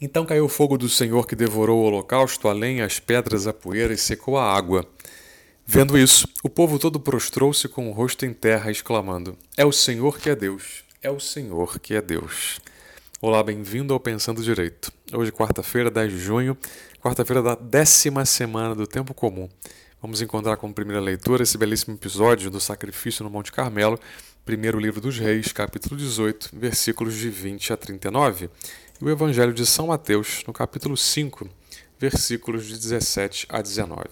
Então caiu o fogo do Senhor que devorou o holocausto, além as pedras, a poeira e secou a água. Vendo isso, o povo todo prostrou-se com o rosto em terra, exclamando: É o Senhor que é Deus! É o Senhor que é Deus! Olá, bem-vindo ao Pensando Direito. Hoje, quarta-feira, 10 de junho, quarta-feira da décima semana do Tempo Comum. Vamos encontrar como primeira leitura esse belíssimo episódio do Sacrifício no Monte Carmelo, primeiro livro dos Reis, capítulo 18, versículos de 20 a 39 e o Evangelho de São Mateus, no capítulo 5, versículos de 17 a 19.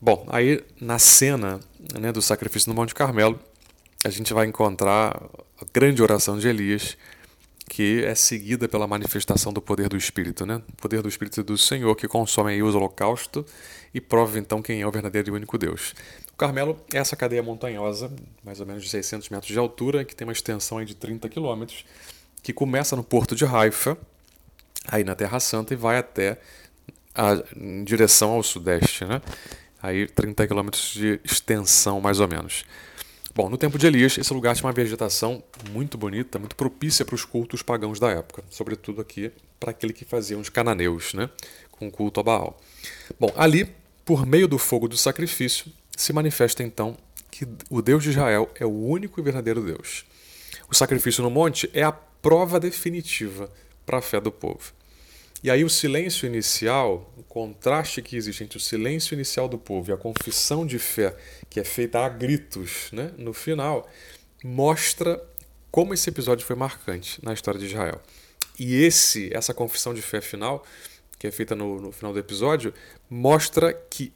Bom, aí na cena né, do sacrifício no Monte Carmelo, a gente vai encontrar a grande oração de Elias, que é seguida pela manifestação do poder do Espírito, né? O poder do Espírito do Senhor que consome aí os holocaustos e prova então quem é o verdadeiro e único Deus. O Carmelo é essa cadeia montanhosa, mais ou menos de 600 metros de altura, que tem uma extensão aí de 30 quilômetros, que começa no porto de Haifa, aí na Terra Santa, e vai até a, em direção ao sudeste, né? Aí 30 quilômetros de extensão, mais ou menos. Bom, no tempo de Elias, esse lugar tinha uma vegetação muito bonita, muito propícia para os cultos pagãos da época, sobretudo aqui para aquele que faziam os cananeus, né? com culto a Baal. Bom, ali, por meio do fogo do sacrifício, se manifesta então que o Deus de Israel é o único e verdadeiro Deus. O sacrifício no monte é a prova definitiva para a fé do povo. E aí o silêncio inicial, o contraste que existe entre o silêncio inicial do povo e a confissão de fé que é feita a gritos né, no final, mostra como esse episódio foi marcante na história de Israel. E esse, essa confissão de fé final, que é feita no, no final do episódio, mostra que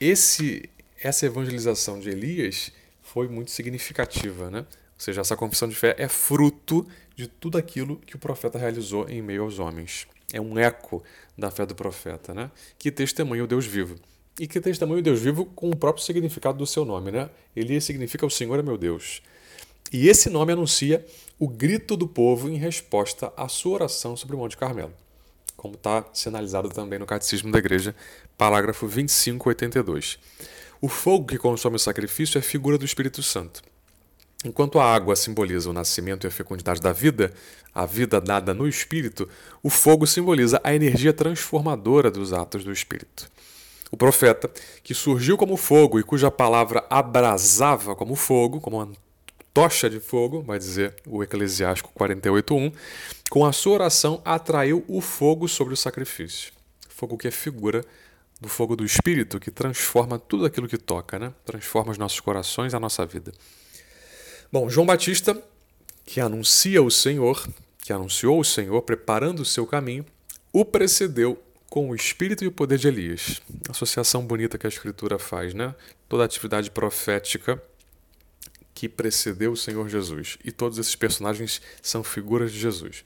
esse, essa evangelização de Elias foi muito significativa, né? Ou seja, essa confissão de fé é fruto de tudo aquilo que o profeta realizou em meio aos homens. É um eco da fé do profeta, né? que testemunha o Deus vivo. E que testemunha o Deus vivo com o próprio significado do seu nome. Né? Ele significa o Senhor é meu Deus. E esse nome anuncia o grito do povo em resposta à sua oração sobre o Monte Carmelo, como está sinalizado também no Catecismo da Igreja, parágrafo 2582. O fogo que consome o sacrifício é figura do Espírito Santo. Enquanto a água simboliza o nascimento e a fecundidade da vida, a vida dada no Espírito, o fogo simboliza a energia transformadora dos atos do Espírito. O profeta, que surgiu como fogo e cuja palavra abrasava como fogo, como uma tocha de fogo, vai dizer o Eclesiástico 48.1, com a sua oração atraiu o fogo sobre o sacrifício. Fogo que é figura do fogo do Espírito, que transforma tudo aquilo que toca, né? transforma os nossos corações a nossa vida. Bom, João Batista, que anuncia o Senhor, que anunciou o Senhor preparando o seu caminho, o precedeu com o espírito e o poder de Elias. Associação bonita que a Escritura faz, né? Toda atividade profética que precedeu o Senhor Jesus. E todos esses personagens são figuras de Jesus.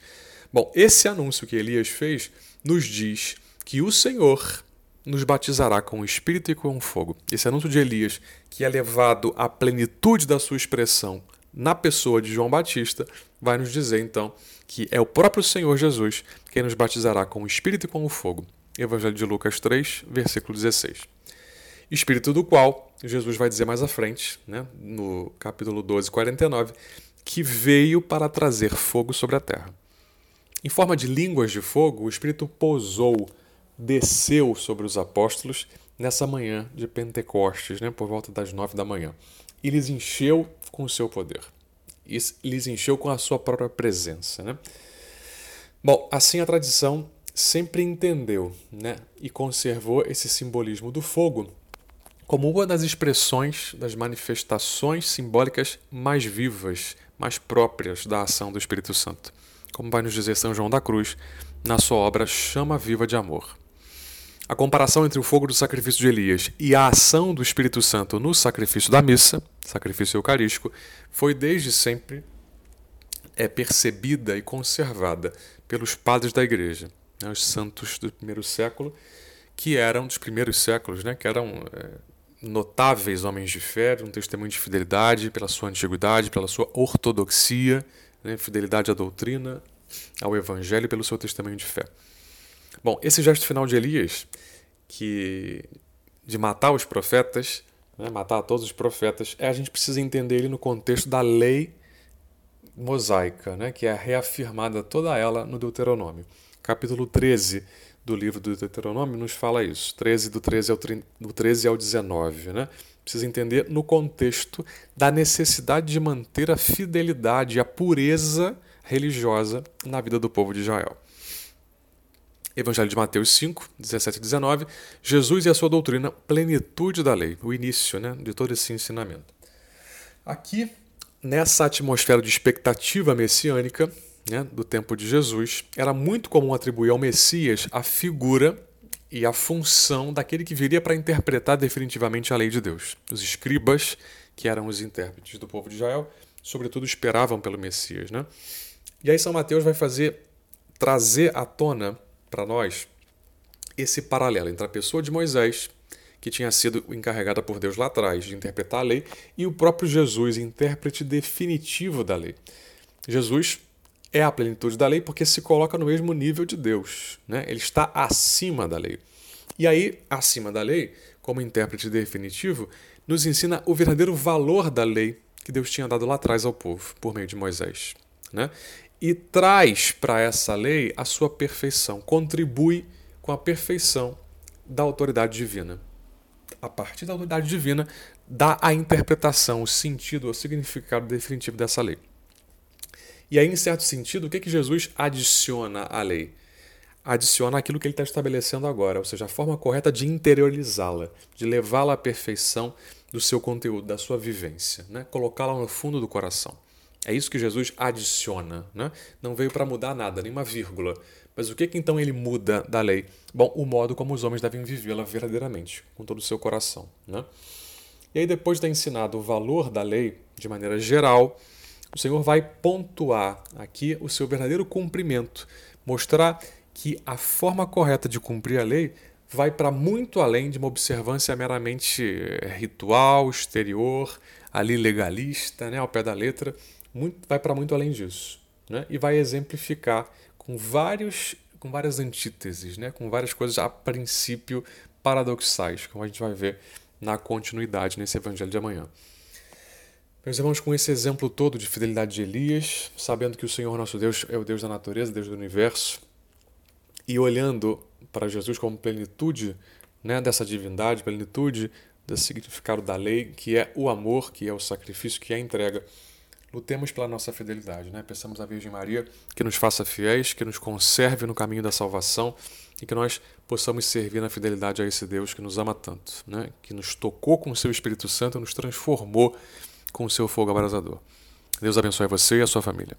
Bom, esse anúncio que Elias fez nos diz que o Senhor nos batizará com o Espírito e com o fogo. Esse anúncio de Elias, que é levado à plenitude da sua expressão na pessoa de João Batista, vai nos dizer então que é o próprio Senhor Jesus quem nos batizará com o Espírito e com o fogo. Evangelho de Lucas 3, versículo 16. Espírito do qual Jesus vai dizer mais à frente, né, no capítulo 12, 49, que veio para trazer fogo sobre a terra. Em forma de línguas de fogo, o Espírito pousou desceu sobre os apóstolos nessa manhã de Pentecostes, né, por volta das nove da manhã, e lhes encheu com o seu poder, e lhes encheu com a sua própria presença. Né? Bom, assim a tradição sempre entendeu né, e conservou esse simbolismo do fogo como uma das expressões das manifestações simbólicas mais vivas, mais próprias da ação do Espírito Santo, como vai nos dizer São João da Cruz na sua obra Chama Viva de Amor. A comparação entre o fogo do sacrifício de Elias e a ação do Espírito Santo no sacrifício da missa, sacrifício eucarístico, foi desde sempre é percebida e conservada pelos padres da Igreja, né, os santos do primeiro século, que eram dos primeiros séculos, né, que eram é, notáveis homens de fé, um testemunho de fidelidade pela sua antiguidade, pela sua ortodoxia, né, fidelidade à doutrina, ao Evangelho, pelo seu testemunho de fé. Bom, esse gesto final de Elias, que de matar os profetas, né, matar todos os profetas, é a gente precisa entender ele no contexto da lei mosaica, né, que é reafirmada toda ela no Deuteronômio. Capítulo 13 do livro do Deuteronômio nos fala isso, 13 do 13 ao, do 13 ao 19. Né? Precisa entender no contexto da necessidade de manter a fidelidade a pureza religiosa na vida do povo de Israel. Evangelho de Mateus 5, 17 e 19, Jesus e a sua doutrina, plenitude da lei, o início né, de todo esse ensinamento. Aqui, nessa atmosfera de expectativa messiânica né, do tempo de Jesus, era muito comum atribuir ao Messias a figura e a função daquele que viria para interpretar definitivamente a lei de Deus. Os escribas, que eram os intérpretes do povo de Israel, sobretudo esperavam pelo Messias. Né? E aí São Mateus vai fazer trazer à tona para nós esse paralelo entre a pessoa de Moisés, que tinha sido encarregada por Deus lá atrás de interpretar a lei, e o próprio Jesus, intérprete definitivo da lei. Jesus é a plenitude da lei porque se coloca no mesmo nível de Deus, né? ele está acima da lei. E aí, acima da lei, como intérprete definitivo, nos ensina o verdadeiro valor da lei que Deus tinha dado lá atrás ao povo, por meio de Moisés. Né? E traz para essa lei a sua perfeição, contribui com a perfeição da autoridade divina. A partir da autoridade divina, dá a interpretação, o sentido, o significado definitivo dessa lei. E aí, em certo sentido, o que, que Jesus adiciona à lei? Adiciona aquilo que ele está estabelecendo agora, ou seja, a forma correta de interiorizá-la, de levá-la à perfeição do seu conteúdo, da sua vivência, né? colocá-la no fundo do coração. É isso que Jesus adiciona. Né? Não veio para mudar nada, nem uma vírgula. Mas o que, que então ele muda da lei? Bom, o modo como os homens devem vivê-la verdadeiramente, com todo o seu coração. Né? E aí, depois de ter ensinado o valor da lei de maneira geral, o Senhor vai pontuar aqui o seu verdadeiro cumprimento, mostrar que a forma correta de cumprir a lei vai para muito além de uma observância meramente ritual, exterior, ali legalista, né, ao pé da letra muito, vai para muito além disso. Né? E vai exemplificar com, vários, com várias antíteses, né? com várias coisas a princípio paradoxais, como a gente vai ver na continuidade nesse evangelho de amanhã. Meus irmãos, com esse exemplo todo de fidelidade de Elias, sabendo que o Senhor nosso Deus é o Deus da natureza, Deus do universo, e olhando para Jesus como plenitude né, dessa divindade, plenitude desse significado da lei, que é o amor, que é o sacrifício, que é a entrega lutemos pela nossa fidelidade, né? Peçamos à Virgem Maria que nos faça fiéis, que nos conserve no caminho da salvação e que nós possamos servir na fidelidade a esse Deus que nos ama tanto, né? Que nos tocou com o seu Espírito Santo, nos transformou com o seu fogo abrasador. Deus abençoe você e a sua família.